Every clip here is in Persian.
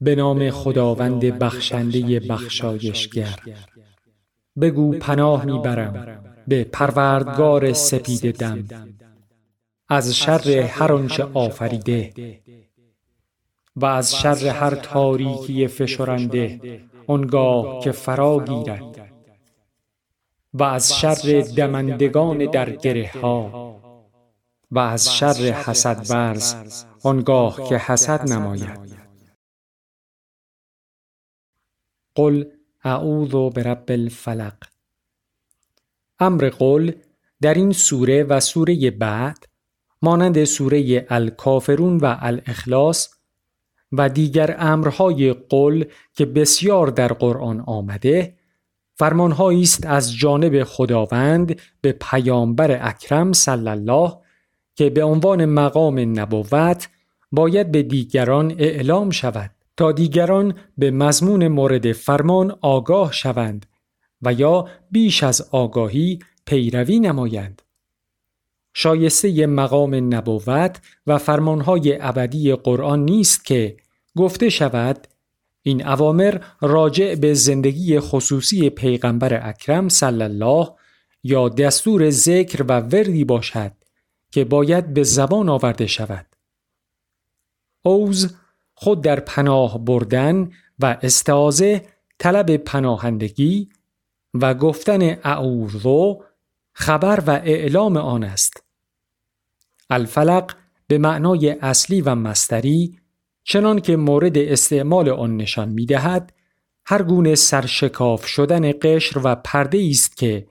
به نام خداوند بخشنده بخشایشگر. بگو پناه می‌برم به پروردگار سپید دم. از شر هر آنچه آفریده. و از شر هر تاریکی فشرنده. آنگاه که فرا گیرد. و از شر دمندگان در گره ها. و از شر حسد برز. آنگاه که حسد نماید. قل اعوذ برب الفلق. امر قل در این سوره و سوره بعد مانند سوره الکافرون و الاخلاص و دیگر امرهای قل که بسیار در قرآن آمده فرمانهایی است از جانب خداوند به پیامبر اکرم صلی الله که به عنوان مقام نبوت باید به دیگران اعلام شود. تا دیگران به مضمون مورد فرمان آگاه شوند و یا بیش از آگاهی پیروی نمایند. شایسته مقام نبوت و فرمانهای ابدی قرآن نیست که گفته شود این اوامر راجع به زندگی خصوصی پیغمبر اکرم صلی الله یا دستور ذکر و وردی باشد که باید به زبان آورده شود. اوز خود در پناه بردن و استعازه طلب پناهندگی و گفتن اعوذو خبر و اعلام آن است. الفلق به معنای اصلی و مستری چنان که مورد استعمال آن نشان می دهد هر گونه سرشکاف شدن قشر و پرده است که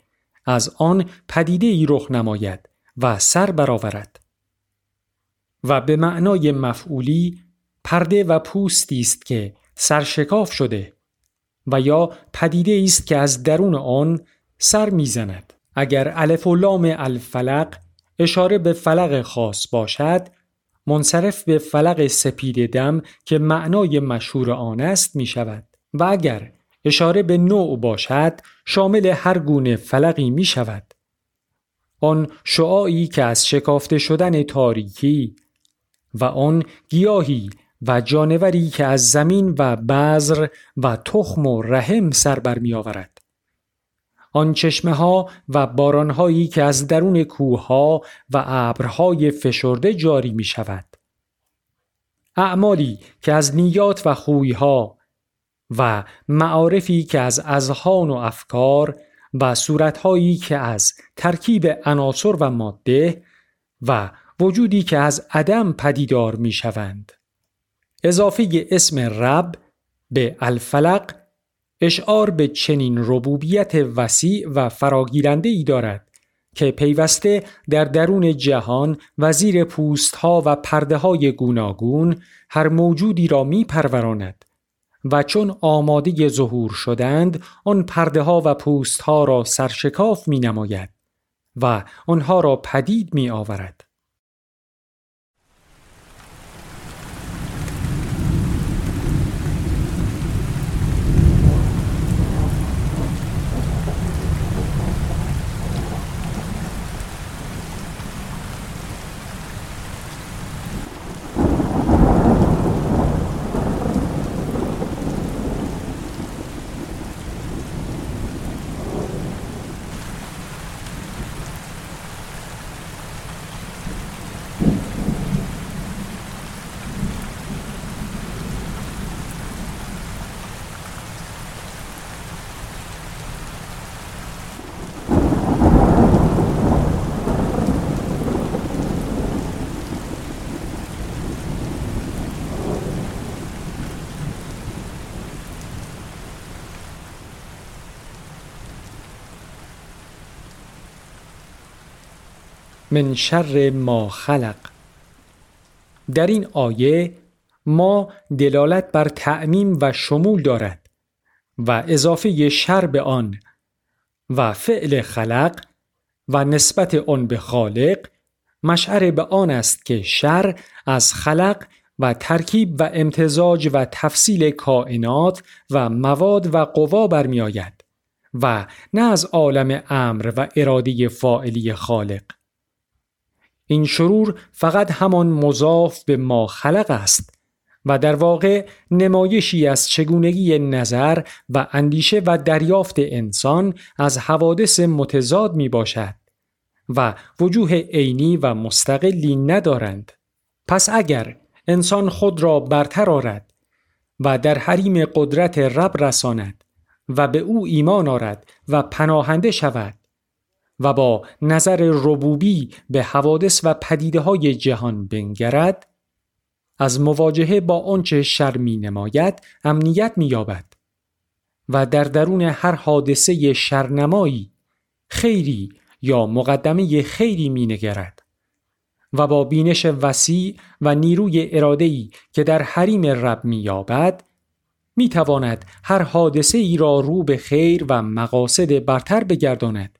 از آن پدیده ای رخ نماید و سر برآورد و به معنای مفعولی پرده و پوستی است که سرشکاف شده و یا پدیده است که از درون آن سر می‌زند. اگر الف و لام الفلق اشاره به فلق خاص باشد منصرف به فلق سپید دم که معنای مشهور آن است می شود و اگر اشاره به نوع باشد شامل هر گونه فلقی می شود آن شعایی که از شکافته شدن تاریکی و آن گیاهی و جانوری که از زمین و بذر و تخم و رحم سر بر می آورد. آن چشمه ها و باران هایی که از درون کوه ها و ابرهای فشرده جاری می شود. اعمالی که از نیات و خویها و معارفی که از ازهان و افکار و صورتهایی که از ترکیب عناصر و ماده و وجودی که از عدم پدیدار می شوند. اضافه اسم رب به الفلق اشعار به چنین ربوبیت وسیع و فراگیرنده ای دارد که پیوسته در درون جهان و زیر پوست ها و پرده های گوناگون هر موجودی را می پروراند و چون آماده ظهور شدند آن پرده ها و پوست ها را سرشکاف می نماید و آنها را پدید می آورد. من شر ما خلق. در این آیه ما دلالت بر تعمیم و شمول دارد و اضافه شر به آن و فعل خلق و نسبت آن به خالق مشعر به آن است که شر از خلق و ترکیب و امتزاج و تفصیل کائنات و مواد و قوا برمیآید و نه از عالم امر و اراده فائلی خالق. این شرور فقط همان مضاف به ما خلق است و در واقع نمایشی از چگونگی نظر و اندیشه و دریافت انسان از حوادث متضاد می باشد و وجوه عینی و مستقلی ندارند. پس اگر انسان خود را برتر آرد و در حریم قدرت رب رساند و به او ایمان آرد و پناهنده شود و با نظر ربوبی به حوادث و پدیده های جهان بنگرد از مواجهه با آنچه شر می نماید امنیت می یابد و در درون هر حادثه شرنمایی خیری یا مقدمه خیری می نگرد و با بینش وسیع و نیروی ارادهی که در حریم رب می یابد می تواند هر حادثه ای را رو به خیر و مقاصد برتر بگرداند.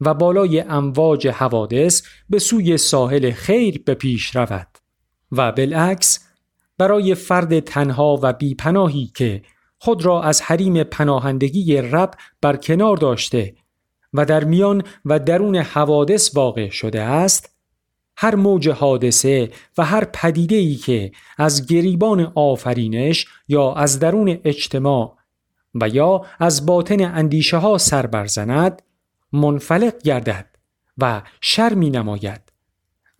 و بالای امواج حوادث به سوی ساحل خیر به پیش رود و بالعکس برای فرد تنها و بیپناهی که خود را از حریم پناهندگی رب برکنار داشته و در میان و درون حوادث واقع شده است هر موج حادثه و هر پدیده ای که از گریبان آفرینش یا از درون اجتماع و یا از باطن اندیشه ها سر برزند منفلق گردد و شر می نماید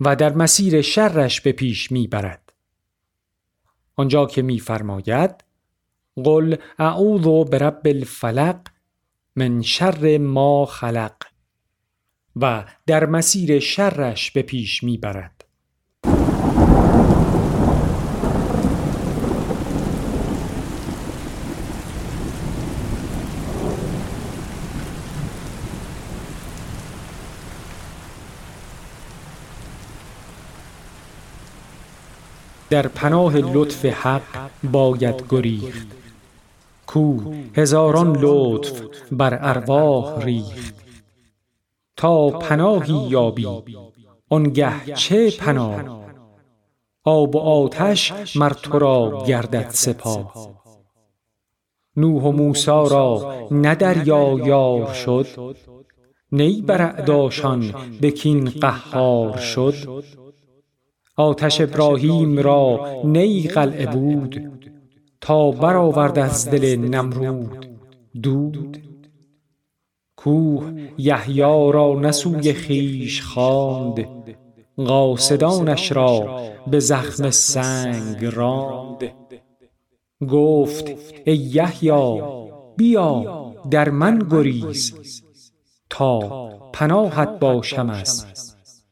و در مسیر شرش به پیش می برد. آنجا که می فرماید قل اعوذ برب الفلق من شر ما خلق و در مسیر شرش به پیش می‌برد. در پناه لطف حق باید گریخت. کو هزاران لطف بر ارواح ریخت. تا پناهی یابی آنگه چه پناه؟ آب و آتش مر تو را گردد سپاه. نوح و موسی را نه دریا یار شد نی بر اعداشان به کین قهار شد. آتش ابراهیم را نی قلعه بود تا برآورد از دل نمرود. دود. کوه یحیی را نسوی خیش خواند قاصدانش را به زخم سنگ راند. گفت ای یحیی بیا در من گریز تا پناهت باشم از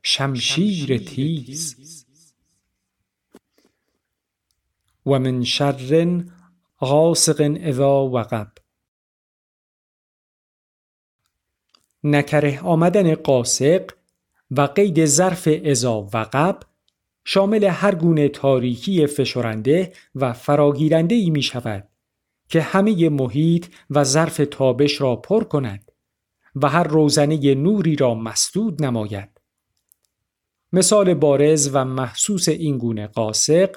شمشیر تیز. و من شر غاسق اذا وقب نکره آمدن قاسق و قید ظرف ازا وقب شامل هر گونه تاریکی فشرنده و فراگیرنده ای می شود که همه محیط و ظرف تابش را پر کند و هر روزنه نوری را مسدود نماید. مثال بارز و محسوس این گونه قاسق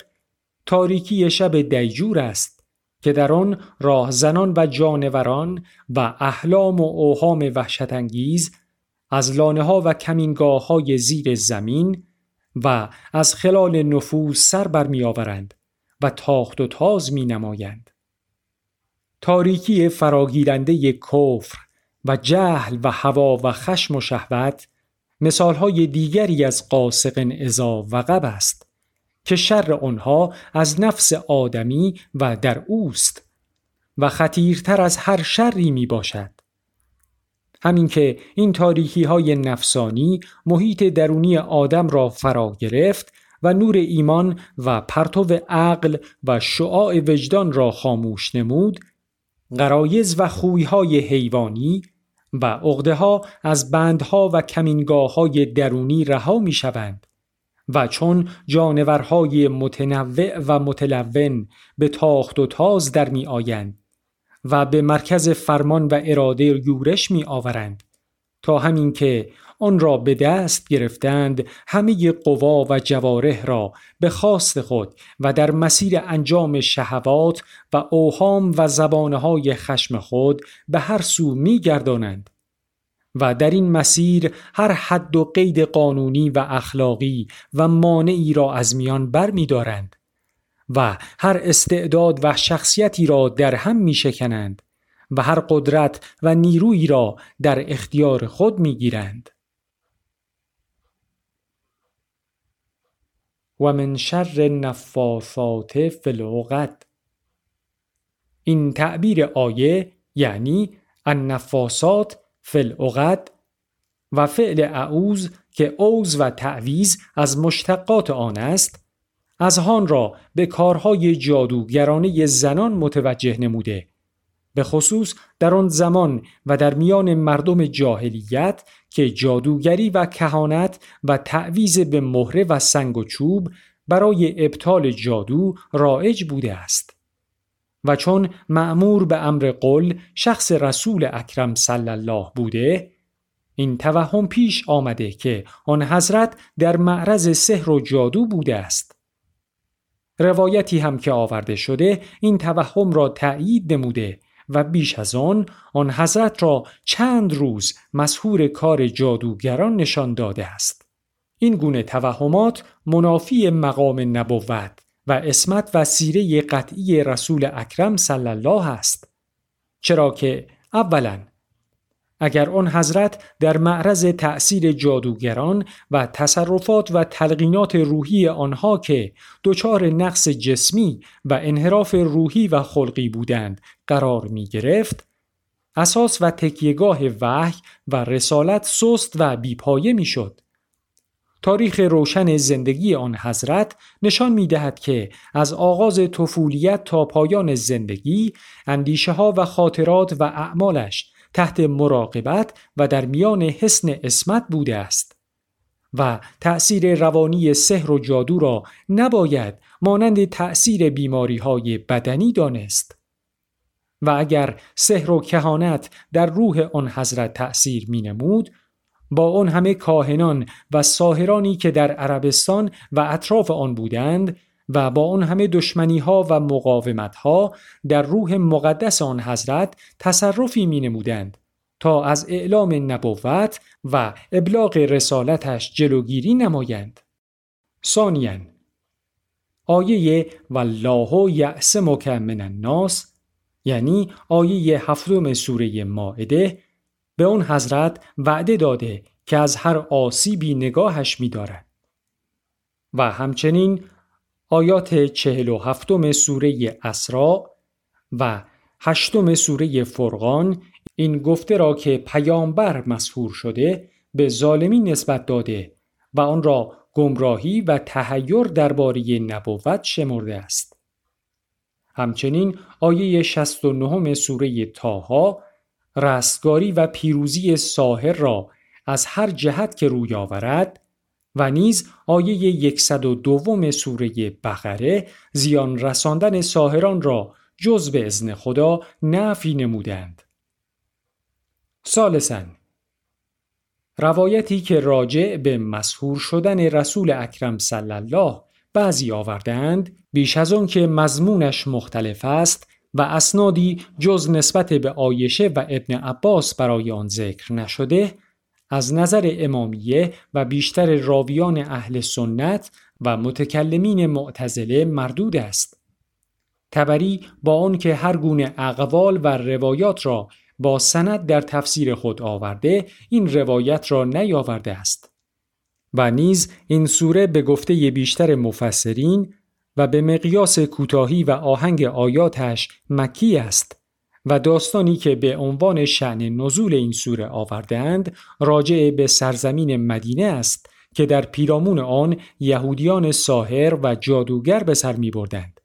تاریکی شب دیجور است که در آن راهزنان و جانوران و احلام و اوهام وحشت انگیز از لانه ها و کمینگاه های زیر زمین و از خلال نفوذ سر برمی آورند و تاخت و تاز می نمایند. تاریکی فراگیرنده کفر و جهل و هوا و خشم و شهوت مثالهای دیگری از قاسق ازا وقب است. که شر آنها از نفس آدمی و در اوست و خطیرتر از هر شری می باشد. همین که این تاریخی های نفسانی محیط درونی آدم را فرا گرفت و نور ایمان و پرتو عقل و شعاع وجدان را خاموش نمود قرایز و خویهای حیوانی و عقده ها از بندها و کمینگاه های درونی رها می شوند و چون جانورهای متنوع و متلون به تاخت و تاز در می آیند و به مرکز فرمان و اراده یورش می آورند تا همین که آن را به دست گرفتند همه قوا و جواره را به خواست خود و در مسیر انجام شهوات و اوهام و زبانه های خشم خود به هر سو می گردانند. و در این مسیر هر حد و قید قانونی و اخلاقی و مانعی را از میان بر می دارند و هر استعداد و شخصیتی را در هم می شکنند و هر قدرت و نیرویی را در اختیار خود می گیرند. و من شر نفاثات فی العقد این تعبیر آیه یعنی النفاسات فی العقد و فعل اعوز که اوز و تعویز از مشتقات آن است از هان را به کارهای جادوگرانه زنان متوجه نموده به خصوص در آن زمان و در میان مردم جاهلیت که جادوگری و کهانت و تعویز به مهره و سنگ و چوب برای ابطال جادو رایج بوده است. و چون معمور به امر قل شخص رسول اکرم صلی الله بوده این توهم پیش آمده که آن حضرت در معرض سحر و جادو بوده است. روایتی هم که آورده شده این توهم را تأیید نموده و بیش از آن آن حضرت را چند روز مسهور کار جادوگران نشان داده است. این گونه توهمات منافی مقام نبوت و اسمت و سیره قطعی رسول اکرم صلی الله است چرا که اولا اگر آن حضرت در معرض تأثیر جادوگران و تصرفات و تلقینات روحی آنها که دچار نقص جسمی و انحراف روحی و خلقی بودند قرار می گرفت اساس و تکیهگاه وحی و رسالت سست و بیپایه می شد. تاریخ روشن زندگی آن حضرت نشان می دهد که از آغاز طفولیت تا پایان زندگی اندیشه ها و خاطرات و اعمالش تحت مراقبت و در میان حسن اسمت بوده است و تأثیر روانی سحر و جادو را نباید مانند تأثیر بیماری های بدنی دانست و اگر سحر و کهانت در روح آن حضرت تأثیر می نمود با آن همه کاهنان و ساهرانی که در عربستان و اطراف آن بودند و با آن همه دشمنی ها و مقاومت ها در روح مقدس آن حضرت تصرفی می نمودند تا از اعلام نبوت و ابلاغ رسالتش جلوگیری نمایند. ثانیا آیه والله یعصمک من الناس یعنی آیه هفتم سوره مائده به اون حضرت وعده داده که از هر آسیبی نگاهش می‌دارد و همچنین آیات چهل و هفتم سوره اسراء و هشتم سوره فرقان این گفته را که پیامبر مسهور شده به ظالمین نسبت داده و آن را گمراهی و تهیر درباره نبوت شمرده است. همچنین آیه 69 سوره تاها رستگاری و پیروزی ساهر را از هر جهت که روی آورد و نیز آیه 102 سوره بقره زیان رساندن ساهران را جز به ازن خدا نفی نمودند. سالسن روایتی که راجع به مسهور شدن رسول اکرم صلی الله بعضی آوردند بیش از آن که مضمونش مختلف است و اسنادی جز نسبت به آیشه و ابن عباس برای آن ذکر نشده از نظر امامیه و بیشتر راویان اهل سنت و متکلمین معتزله مردود است. تبری با آنکه هر گونه اقوال و روایات را با سند در تفسیر خود آورده این روایت را نیاورده است. و نیز این سوره به گفته بیشتر مفسرین و به مقیاس کوتاهی و آهنگ آیاتش مکی است و داستانی که به عنوان شعن نزول این سوره آوردند راجع به سرزمین مدینه است که در پیرامون آن یهودیان ساهر و جادوگر به سر می بردند.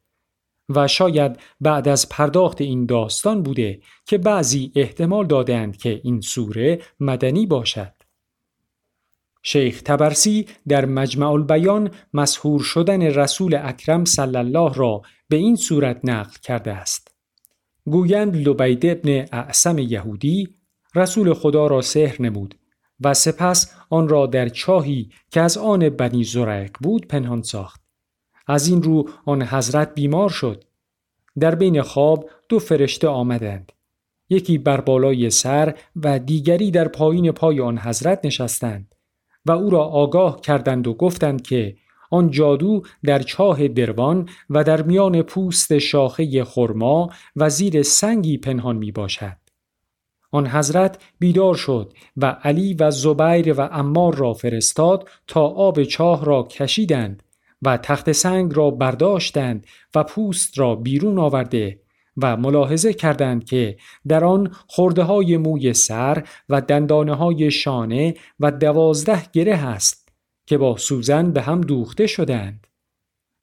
و شاید بعد از پرداخت این داستان بوده که بعضی احتمال دادند که این سوره مدنی باشد. شیخ تبرسی در مجمع البیان مسهور شدن رسول اکرم صلی الله را به این صورت نقل کرده است. گویند لبید ابن اعسم یهودی رسول خدا را سحر نمود و سپس آن را در چاهی که از آن بنی زرعک بود پنهان ساخت. از این رو آن حضرت بیمار شد. در بین خواب دو فرشته آمدند. یکی بر بالای سر و دیگری در پایین پای آن حضرت نشستند و او را آگاه کردند و گفتند که آن جادو در چاه دروان و در میان پوست شاخه خرما و زیر سنگی پنهان می باشد. آن حضرت بیدار شد و علی و زبیر و امار را فرستاد تا آب چاه را کشیدند و تخت سنگ را برداشتند و پوست را بیرون آورده و ملاحظه کردند که در آن خورده های موی سر و دندانه های شانه و دوازده گره است که با سوزن به هم دوخته شدند.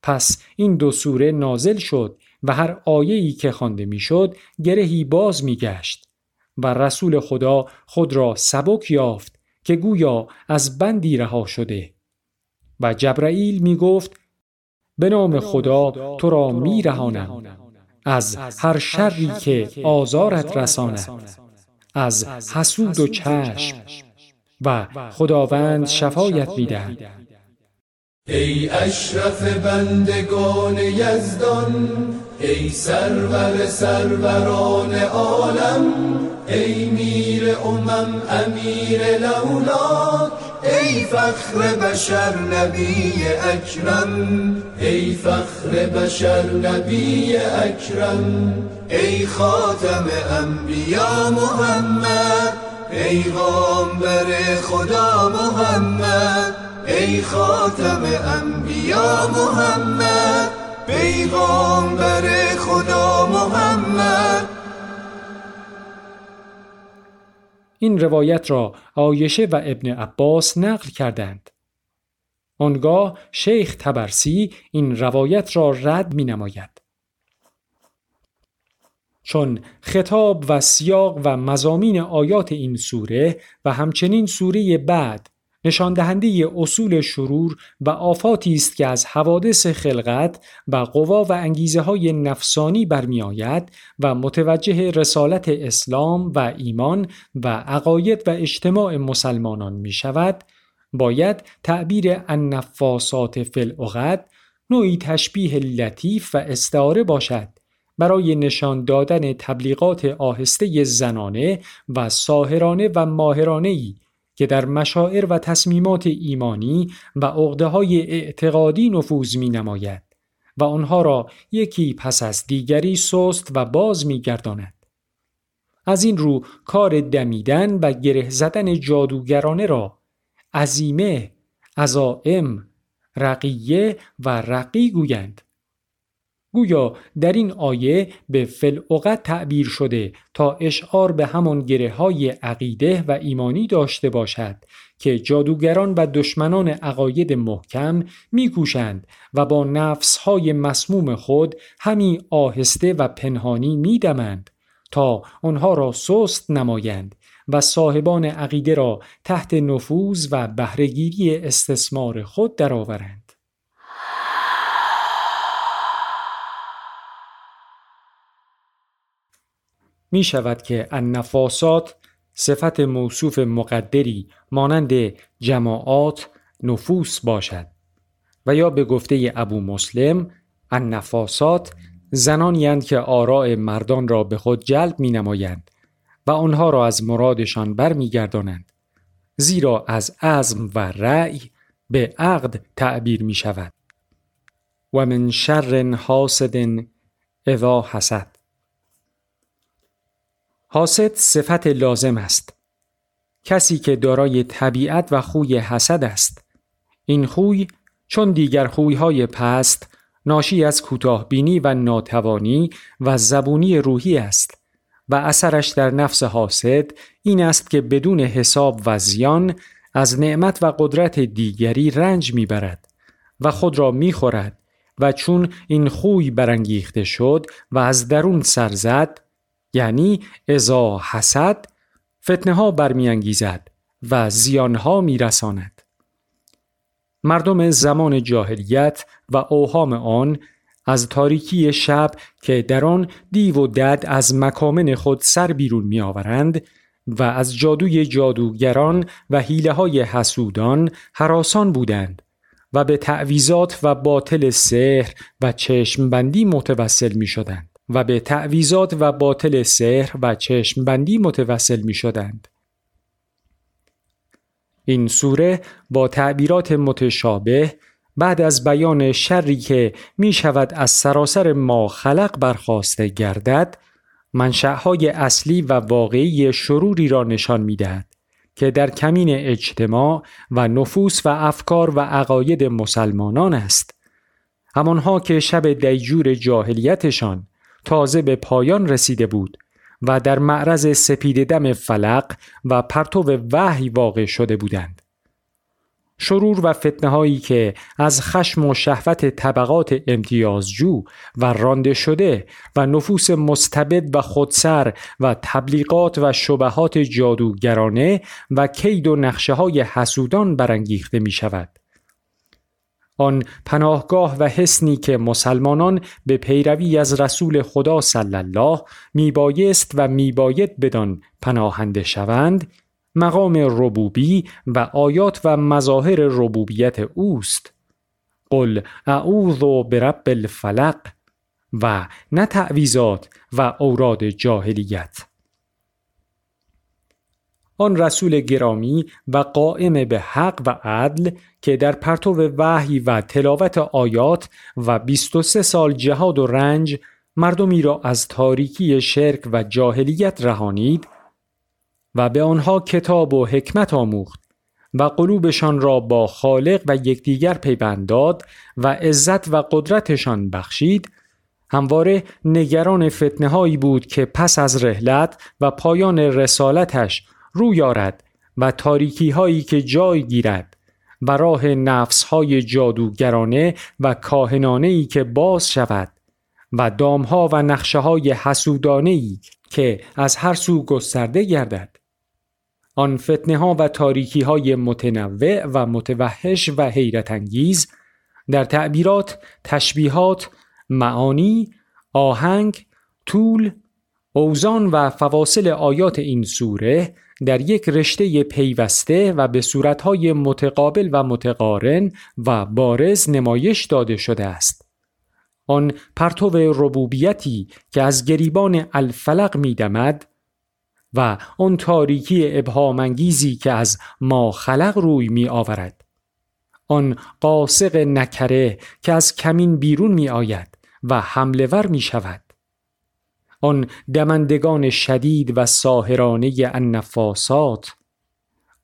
پس این دو سوره نازل شد و هر آیه‌ای که خوانده می‌شد گرهی باز میگشت و رسول خدا خود را سبک یافت که گویا از بندی رها شده و جبرائیل می گفت به نام خدا تو را می رهانم از هر شری که آزارت رساند. از حسود و چشم و خداوند شفایت می‌دهد. ای اشرف بندگان یزدان ای سرور سروران عالم ای میر امم امیر لولاک ای فخر بشر نبی اکرم ای فخر بشر نبی اکرم ای خاتم انبیا محمد پیغامبر خدا محمد ای خاتم انبیا محمد پیغامبر خدا محمد. این روایت را آیشه و ابن عباس نقل کردند. آنگاه شیخ تبرسی این روایت را رد می نماید. چون خطاب و سیاق و مزامین آیات این سوره و همچنین سوره بعد نشان دهنده اصول شرور و آفاتی است که از حوادث خلقت و قوا و انگیزه های نفسانی برمیآید و متوجه رسالت اسلام و ایمان و عقاید و اجتماع مسلمانان می شود باید تعبیر النفاسات فی العقد نوعی تشبیه لطیف و استعاره باشد. برای نشان دادن تبلیغات آهسته زنانه و ساهرانه و ماهرانه ای که در مشاعر و تصمیمات ایمانی و عقده های اعتقادی نفوذ می نماید و آنها را یکی پس از دیگری سست و باز می گرداند. از این رو کار دمیدن و گره زدن جادوگرانه را عزیمه، عزائم، رقیه و رقی گویند. گویا در این آیه به فلعقت تعبیر شده تا اشعار به همان گره های عقیده و ایمانی داشته باشد که جادوگران و دشمنان عقاید محکم میکوشند و با نفس های مسموم خود همی آهسته و پنهانی میدمند تا آنها را سست نمایند و صاحبان عقیده را تحت نفوذ و بهرهگیری استثمار خود درآورند. می شود که النفاسات صفت موصوف مقدری مانند جماعات نفوس باشد و یا به گفته ابو مسلم النفاسات زنانی که آراء مردان را به خود جلب می نمایند و آنها را از مرادشان بر می گردانند. زیرا از عزم و رأی به عقد تعبیر می شود. و من شر حاسد اذا حسد حاسد صفت لازم است. کسی که دارای طبیعت و خوی حسد است. این خوی چون دیگر خویهای پست ناشی از کوتاهبینی و ناتوانی و زبونی روحی است و اثرش در نفس حاسد این است که بدون حساب و زیان از نعمت و قدرت دیگری رنج می‌برد و خود را می‌خورد و چون این خوی برانگیخته شد و از درون سرزد یعنی ازا حسد فتنه ها برمیانگیزد و زیان ها میرساند. مردم زمان جاهلیت و اوهام آن از تاریکی شب که در آن دیو و دد از مکامن خود سر بیرون می آورند و از جادوی جادوگران و حیله های حسودان حراسان بودند و به تعویزات و باطل سحر و چشمبندی متوسل می شدند و به تعویزات و باطل سحر و چشمبندی متوسل می شدند. این سوره با تعبیرات متشابه بعد از بیان شری که می شود از سراسر ما خلق برخواسته گردد منشأهای اصلی و واقعی شروری را نشان می دهد که در کمین اجتماع و نفوس و افکار و عقاید مسلمانان است همانها که شب دیجور جاهلیتشان تازه به پایان رسیده بود و در معرض سپید دم فلق و پرتو وحی واقع شده بودند. شرور و فتنه هایی که از خشم و شهوت طبقات امتیازجو و رانده شده و نفوس مستبد و خودسر و تبلیغات و شبهات جادوگرانه و کید و نقشه های حسودان برانگیخته می شود. آن پناهگاه و حسنی که مسلمانان به پیروی از رسول خدا صلی الله میبایست و میباید بدان پناهنده شوند مقام ربوبی و آیات و مظاهر ربوبیت اوست. قل اعوذ برب الفلق. و نه تعویزات و اوراد جاهلیت. آن رسول گرامی و قائم به حق و عدل که در پرتو وحی و تلاوت آیات و 23 سال جهاد و رنج مردمی را از تاریکی شرک و جاهلیت رهانید و به آنها کتاب و حکمت آموخت و قلوبشان را با خالق و یکدیگر پیوند داد و عزت و قدرتشان بخشید. همواره نگران فتنه هایی بود که پس از رحلت و پایان رسالتش روی آرد و تاریکی هایی که جای گیرد و راه نفس های جادوگرانه و کاهنانه ای که باز شود و دامها و نقشه های حسودانه ای که از هر سو گسترده گردد. آن فتنه ها و تاریکی های متنوع و متوحش و حیرت انگیز در تعبیرات، تشبیهات، معانی، آهنگ، طول، اوزان و فواصل آیات این سوره در یک رشته پیوسته و به صورتهای متقابل و متقارن و بارز نمایش داده شده است. آن پرتو ربوبیتی که از گریبان الفلق میدمد و آن تاریکی ابهامانگیزی که از ما خلق روی می آورد. آن قاسق نکره که از کمین بیرون می آید و حمله ور می. آن دمندگان شدید و ساهرانه النفاسات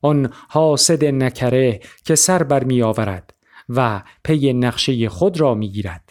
آن حاسد نکره که سر بر می آورد و پی نقشه خود را می گیرد